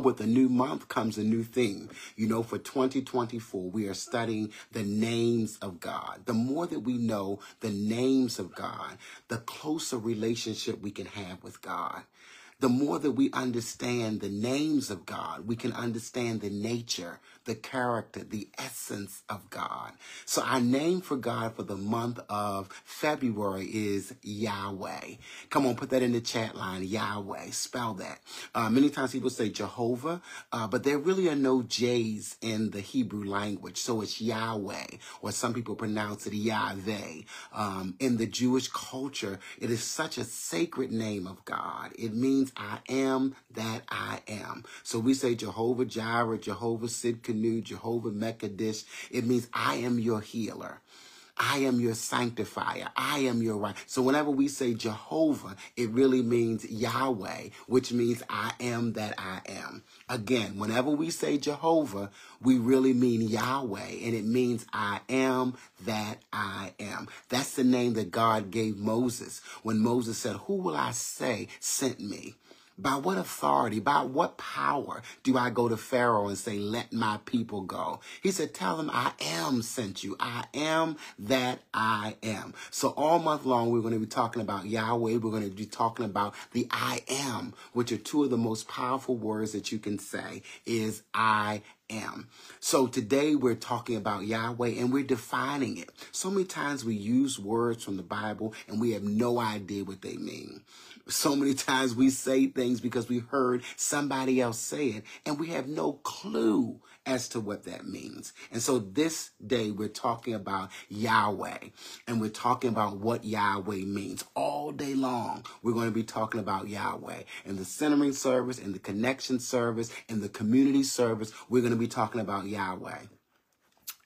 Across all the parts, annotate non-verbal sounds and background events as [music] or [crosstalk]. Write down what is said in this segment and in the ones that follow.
with a new month comes a new theme. You know, for 2024, we are studying the names of God. The more that we know the names of God, the closer relationship we can have with God. The more that we understand the names of God, we can understand the nature, the character, the essence of God. So our name for God for the month of February is Yahweh. Come on, put that in the chat line, Yahweh. Spell that. Uh, many times people say Jehovah, uh, but there really are no J's in the Hebrew language. So it's Yahweh, or some people pronounce it Yahweh. Um, in the Jewish culture, it is such a sacred name of God. It means I am that I am. So we say Jehovah Jireh, Jehovah Sidkenu, Jehovah Mekadesh. It means I am your healer. I am your sanctifier. I am your right. So whenever we say Jehovah, it really means Yahweh, which means I am that I am. Again, whenever we say Jehovah, we really mean Yahweh, and it means I am that I am. That's the name that God gave Moses when Moses said, Who will I say sent me? By what authority, by what power do I go to Pharaoh and say, let my people go? He said, tell him I am sent you. I am that I am. So all month long, we're going to be talking about Yahweh. We're going to be talking about the I am, which are two of the most powerful words that you can say is I am. So today we're talking about Yahweh and we're defining it. So many times we use words from the Bible and we have no idea what they mean. So many times we say things because we heard somebody else say it and we have no clue as to what that means. And so this day we're talking about Yahweh and we're talking about what Yahweh means. All day long, we're going to be talking about Yahweh. In the centering service, in the connection service, in the community service, we're going to be talking about Yahweh.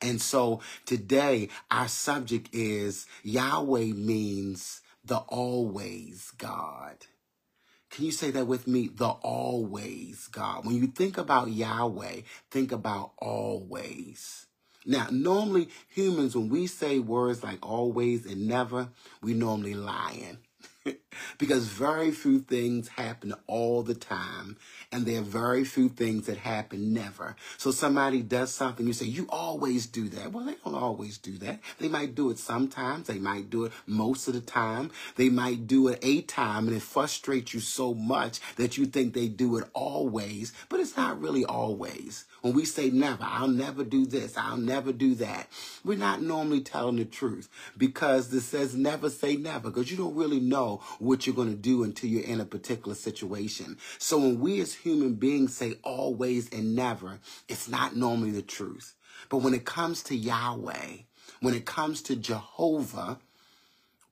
And so today our subject is Yahweh means the always God. Can you say that with me? The always God. When you think about Yahweh, think about always. Now, normally humans, when we say words like always and never, we normally lying. Because very few things happen all the time and there are very few things that happen never. So somebody does something, you say, you always do that. Well, they don't always do that. They might do it sometimes. They might do it most of the time. They might do it a time and it frustrates you so much that you think they do it always, but it's not really always. When we say never, I'll never do this, I'll never do that, we're not normally telling the truth because this says never say never because you don't really know what you're going to do until you're in a particular situation. So when we as human beings say always and never, it's not normally the truth. But when it comes to Yahweh, when it comes to Jehovah,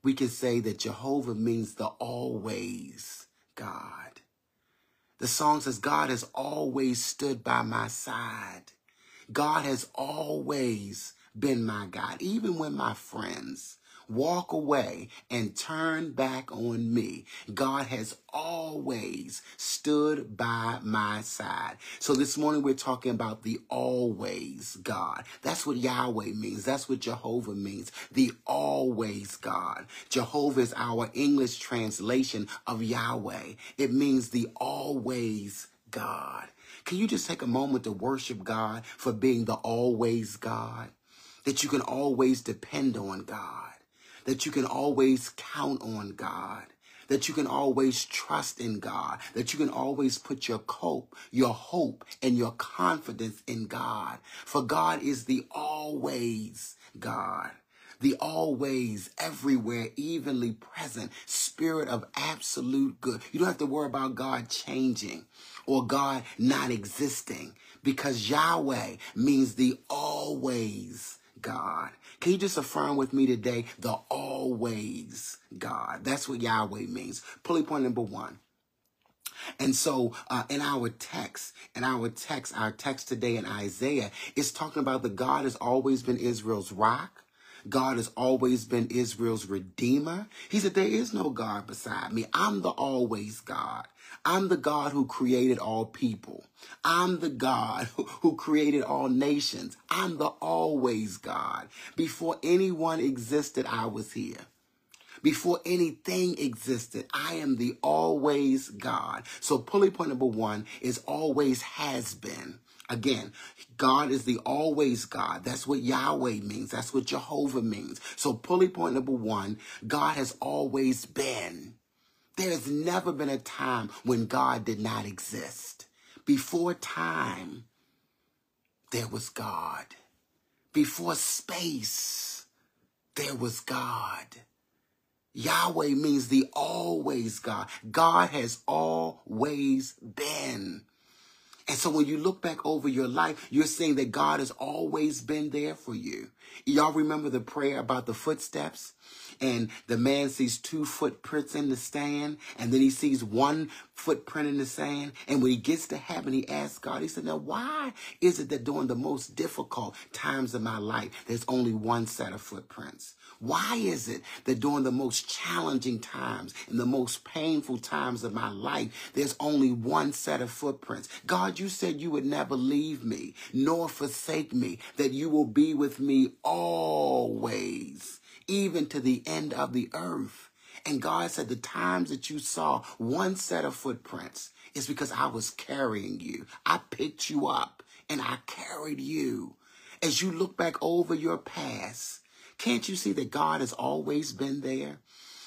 we can say that Jehovah means the always God. The song says, God has always stood by my side. God has always been my God, even when my friends walk away and turn back on me. God has always stood by my side. So this morning we're talking about the always God. That's what Yahweh means. That's what Jehovah means. The always God. Jehovah is our English translation of Yahweh. It means the always God. Can you just take a moment to worship God for being the always God? That you can always depend on God that you can always count on God, that you can always trust in God, that you can always put your hope, your hope and your confidence in God. For God is the always God the always, everywhere, evenly present spirit of absolute good. You don't have to worry about God changing or God not existing because Yahweh means the always God. Can you just affirm with me today the always God? That's what Yahweh means. Pulley point number one. And so, uh, in our text, in our text, our text today in Isaiah is talking about the God has always been Israel's rock, God has always been Israel's redeemer. He said, There is no God beside me. I'm the always God. I'm the God who created all people. I'm the God [laughs] who, created all nations. I'm the always God. Before anyone existed, I was here. Before anything existed, I am the always God. So pulley point number one is always has been. Again, God is the always God. That's what Yahweh means. That's what Jehovah means. So pulley point number one, God has always been. There's never been a time when God did not exist. Before time, there was God. Before space, there was God. Yahweh means the always God. God has always been. And so when you look back over your life, you're seeing that God has always been there for you. Y'all remember the prayer about the footsteps? And the man sees two footprints in the sand, and then he sees one footprint in the sand. And when he gets to heaven, he asks God, he said, Now, why is it that during the most difficult times of my life, there's only one set of footprints? Why is it that during the most challenging times and the most painful times of my life, there's only one set of footprints? God, you said you would never leave me nor forsake me, that you will be with me always, even to the end of the earth. And God said, the times that you saw one set of footprints is because I was carrying you. I picked you up and I carried you. As you look back over your past, can't you see that God has always been there?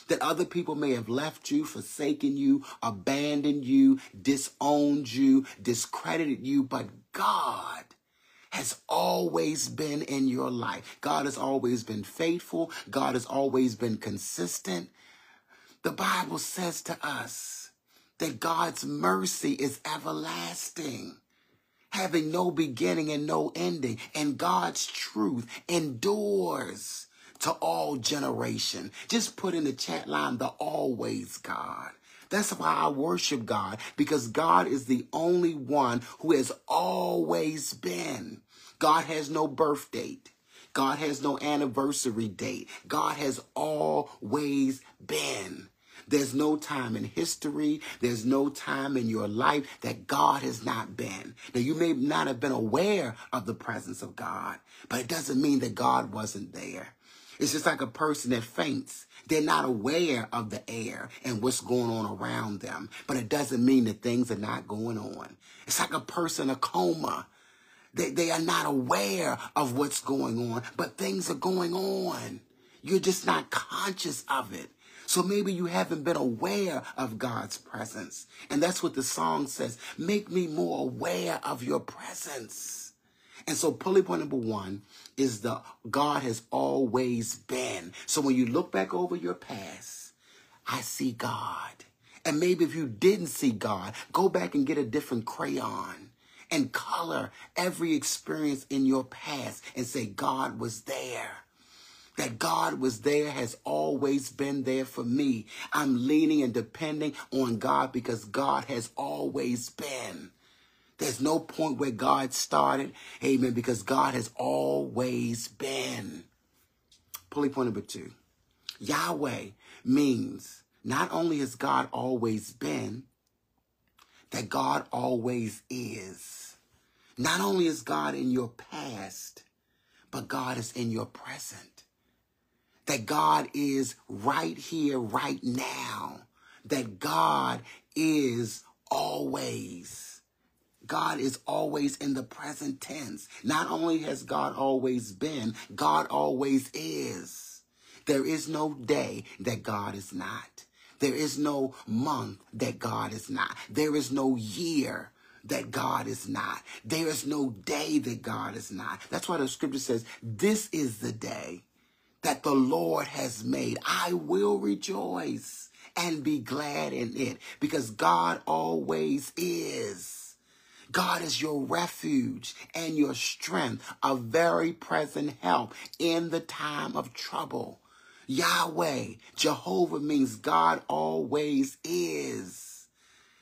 That other people may have left you, forsaken you, abandoned you, disowned you, discredited you, but God has always been in your life. God has always been faithful. God has always been consistent. The Bible says to us that God's mercy is everlasting having no beginning and no ending, and God's truth endures to all generation. Just put in the chat line the always God. That's why I worship God because God is the only one who has always been. God has no birth date. God has no anniversary date. God has always been. There's no time in history, there's no time in your life that God has not been. Now, you may not have been aware of the presence of God, but it doesn't mean that God wasn't there. It's just like a person that faints. They're not aware of the air and what's going on around them, but it doesn't mean that things are not going on. It's like a person, a coma. They, they are not aware of what's going on, but things are going on. You're just not conscious of it. So maybe you haven't been aware of God's presence. And that's what the song says. Make me more aware of your presence. And so pulley point number one is the God has always been. So when you look back over your past, I see God. And maybe if you didn't see God, go back and get a different crayon and color every experience in your past and say, God was there that God was there has always been there for me. I'm leaning and depending on God because God has always been. There's no point where God started, amen, because God has always been. Pulley point number two. Yahweh means not only has God always been, that God always is. Not only is God in your past, but God is in your present that God is right here, right now, that God is always. God is always in the present tense. Not only has God always been, God always is. There is no day that God is not. There is no month that God is not. There is no year that God is not. There is no day that God is not. That's why the scripture says, this is the day that the Lord has made. I will rejoice and be glad in it because God always is. God is your refuge and your strength, a very present help in the time of trouble. Yahweh, Jehovah means God always is.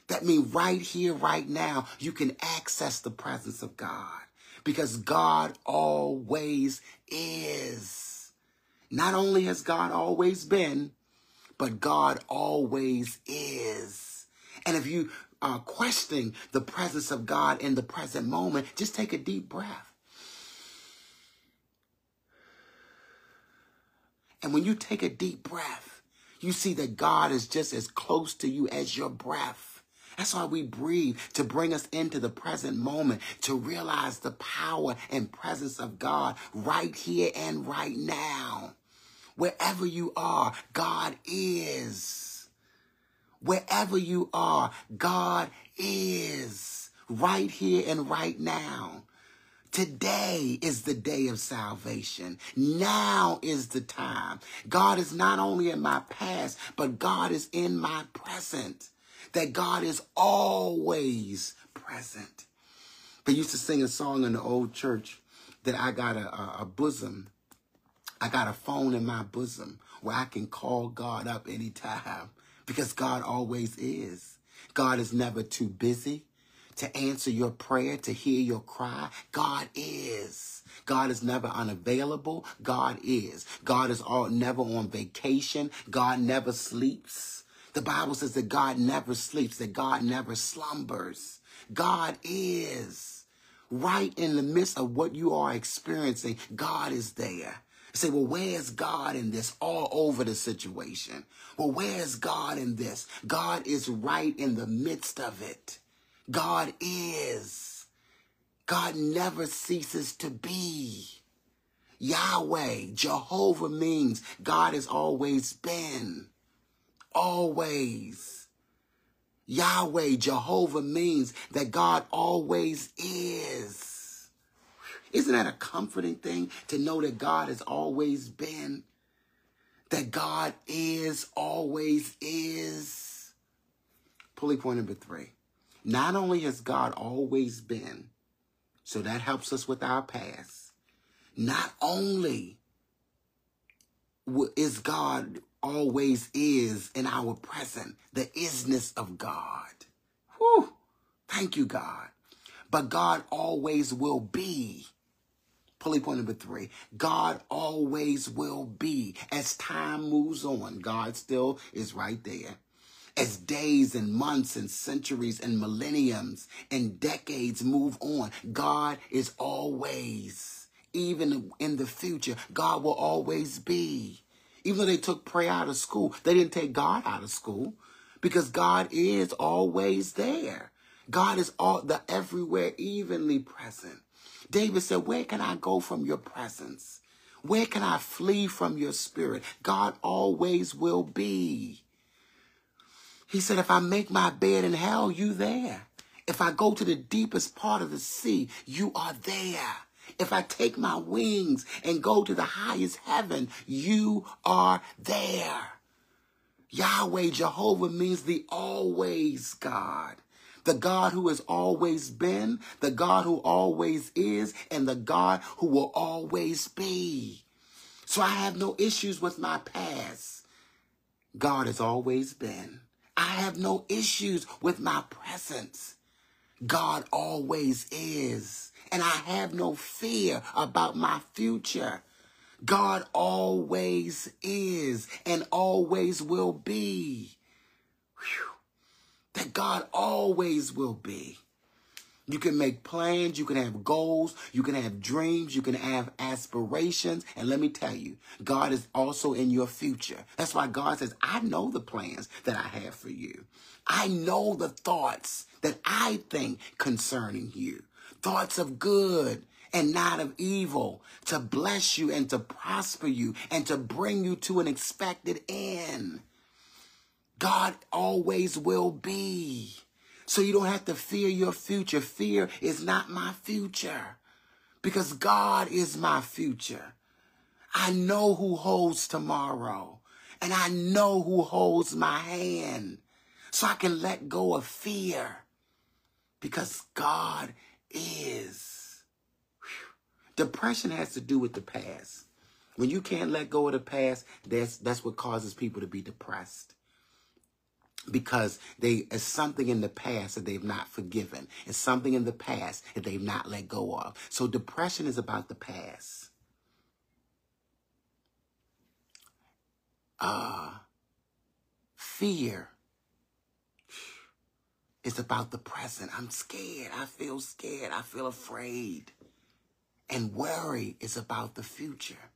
That means right here, right now, you can access the presence of God because God always is. Not only has God always been, but God always is. And if you are questioning the presence of God in the present moment, just take a deep breath. And when you take a deep breath, you see that God is just as close to you as your breath. That's why we breathe to bring us into the present moment, to realize the power and presence of God right here and right now. Wherever you are, God is. Wherever you are, God is right here and right now. Today is the day of salvation. Now is the time. God is not only in my past, but God is in my present. That God is always present. They used to sing a song in the old church that I got a, a, a bosom. I got a phone in my bosom where I can call God up anytime because God always is. God is never too busy to answer your prayer, to hear your cry. God is. God is never unavailable. God is. God is all never on vacation. God never sleeps. The Bible says that God never sleeps, that God never slumbers. God is. Right in the midst of what you are experiencing, God is there. Say, well, where's God in this? All over the situation. Well, where's God in this? God is right in the midst of it. God is. God never ceases to be. Yahweh, Jehovah means God has always been. Always. Yahweh, Jehovah means that God always is. Isn't that a comforting thing to know that God has always been? That God is, always is. Pulley point number three. Not only has God always been, so that helps us with our past, not only is God always is in our present, the isness of God. Whew. Thank you, God. But God always will be. Pulley point number three. God always will be. As time moves on, God still is right there as days and months and centuries and millenniums and decades move on, God is always, even in the future, God will always be. Even though they took prayer out of school, they didn't take God out of school because God is always there. God is all the everywhere evenly present. David said, Where can I go from your presence? Where can I flee from your spirit? God always will be. He said, if I make my bed in hell, you there. If I go to the deepest part of the sea, you are there. If I take my wings and go to the highest heaven, you are there. Yahweh, Jehovah means the always God. The God who has always been, the God who always is, and the God who will always be. So I have no issues with my past. God has always been. I have no issues with my presence. God always is. And I have no fear about my future. God always is and always will be. Whew. That God always will be. You can make plans, you can have goals, you can have dreams, you can have aspirations. And let me tell you, God is also in your future. That's why God says, I know the plans that I have for you. I know the thoughts that I think concerning you. Thoughts of good and not of evil, to bless you and to prosper you and to bring you to an expected end. God always will be. So you don't have to fear your future. Fear is not my future because God is my future. I know who holds tomorrow and I know who holds my hand. So I can let go of fear because God is. Whew. Depression has to do with the past. When you can't let go of the past, that's, that's what causes people to be depressed because they it's something in the past that they've not forgiven. It's something in the past that they've not let go of. So depression is about the past. uh, fear is about the present. I'm scared. I feel scared. I feel afraid. And worry is about the future.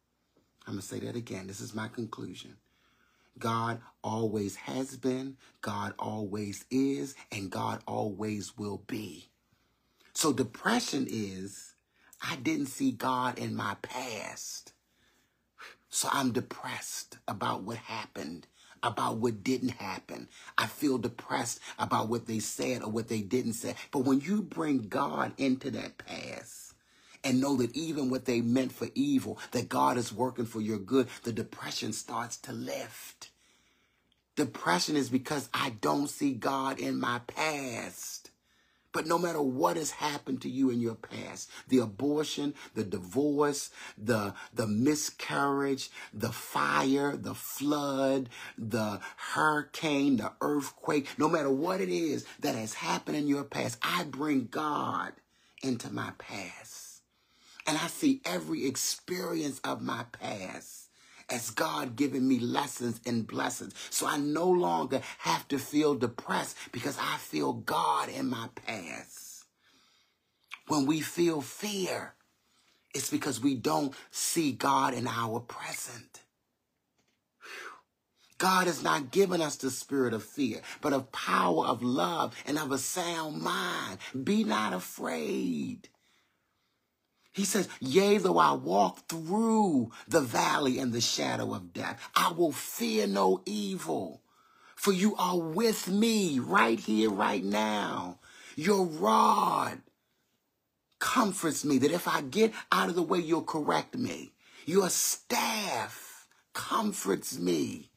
I'm going to say that again. This is my conclusion. God always has been, God always is, and God always will be. So depression is, I didn't see God in my past. So I'm depressed about what happened, about what didn't happen. I feel depressed about what they said or what they didn't say. But when you bring God into that past, and know that even what they meant for evil, that God is working for your good, the depression starts to lift. Depression is because I don't see God in my past. But no matter what has happened to you in your past, the abortion, the divorce, the, the miscarriage, the fire, the flood, the hurricane, the earthquake, no matter what it is that has happened in your past, I bring God into my past. And I see every experience of my past as God giving me lessons and blessings. So I no longer have to feel depressed because I feel God in my past. When we feel fear, it's because we don't see God in our present. God has not given us the spirit of fear, but of power, of love, and of a sound mind. Be not afraid. He says, Yea, though I walk through the valley and the shadow of death, I will fear no evil. For you are with me right here, right now. Your rod comforts me that if I get out of the way, you'll correct me. Your staff comforts me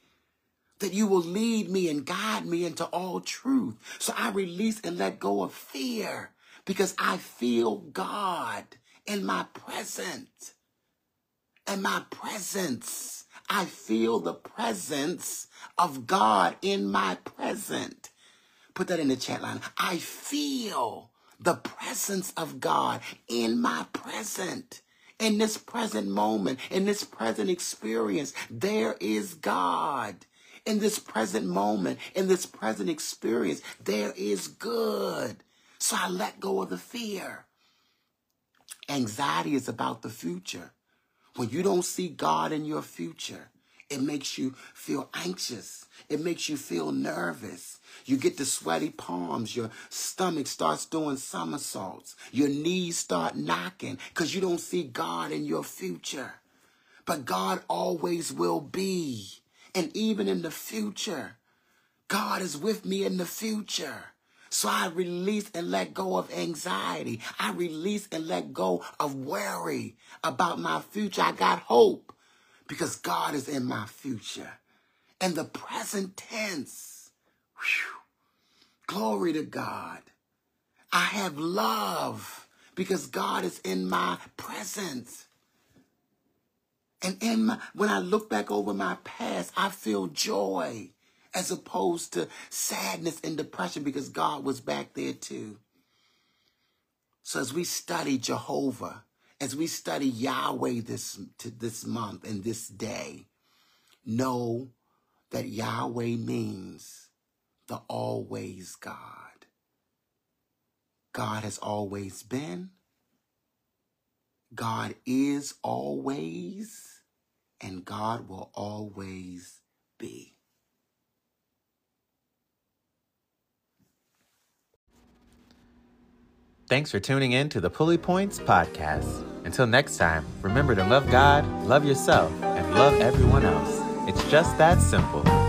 that you will lead me and guide me into all truth. So I release and let go of fear because I feel God in my present. In my presence. I feel the presence of God in my present. Put that in the chat line. I feel the presence of God in my present. In this present moment, in this present experience, there is God. In this present moment, in this present experience, there is good. So I let go of the fear. Anxiety is about the future. When you don't see God in your future, it makes you feel anxious. It makes you feel nervous. You get the sweaty palms. Your stomach starts doing somersaults. Your knees start knocking because you don't see God in your future. But God always will be. And even in the future, God is with me in the future. So I release and let go of anxiety. I release and let go of worry about my future. I got hope because God is in my future. And the present tense, whew, glory to God. I have love because God is in my presence. And in my, when I look back over my past, I feel joy as opposed to sadness and depression because God was back there too. So as we study Jehovah, as we study Yahweh this, this month and this day, know that Yahweh means the always God. God has always been. God is always, and God will always be. Thanks for tuning in to the Pulley Points Podcast. Until next time, remember to love God, love yourself, and love everyone else. It's just that simple.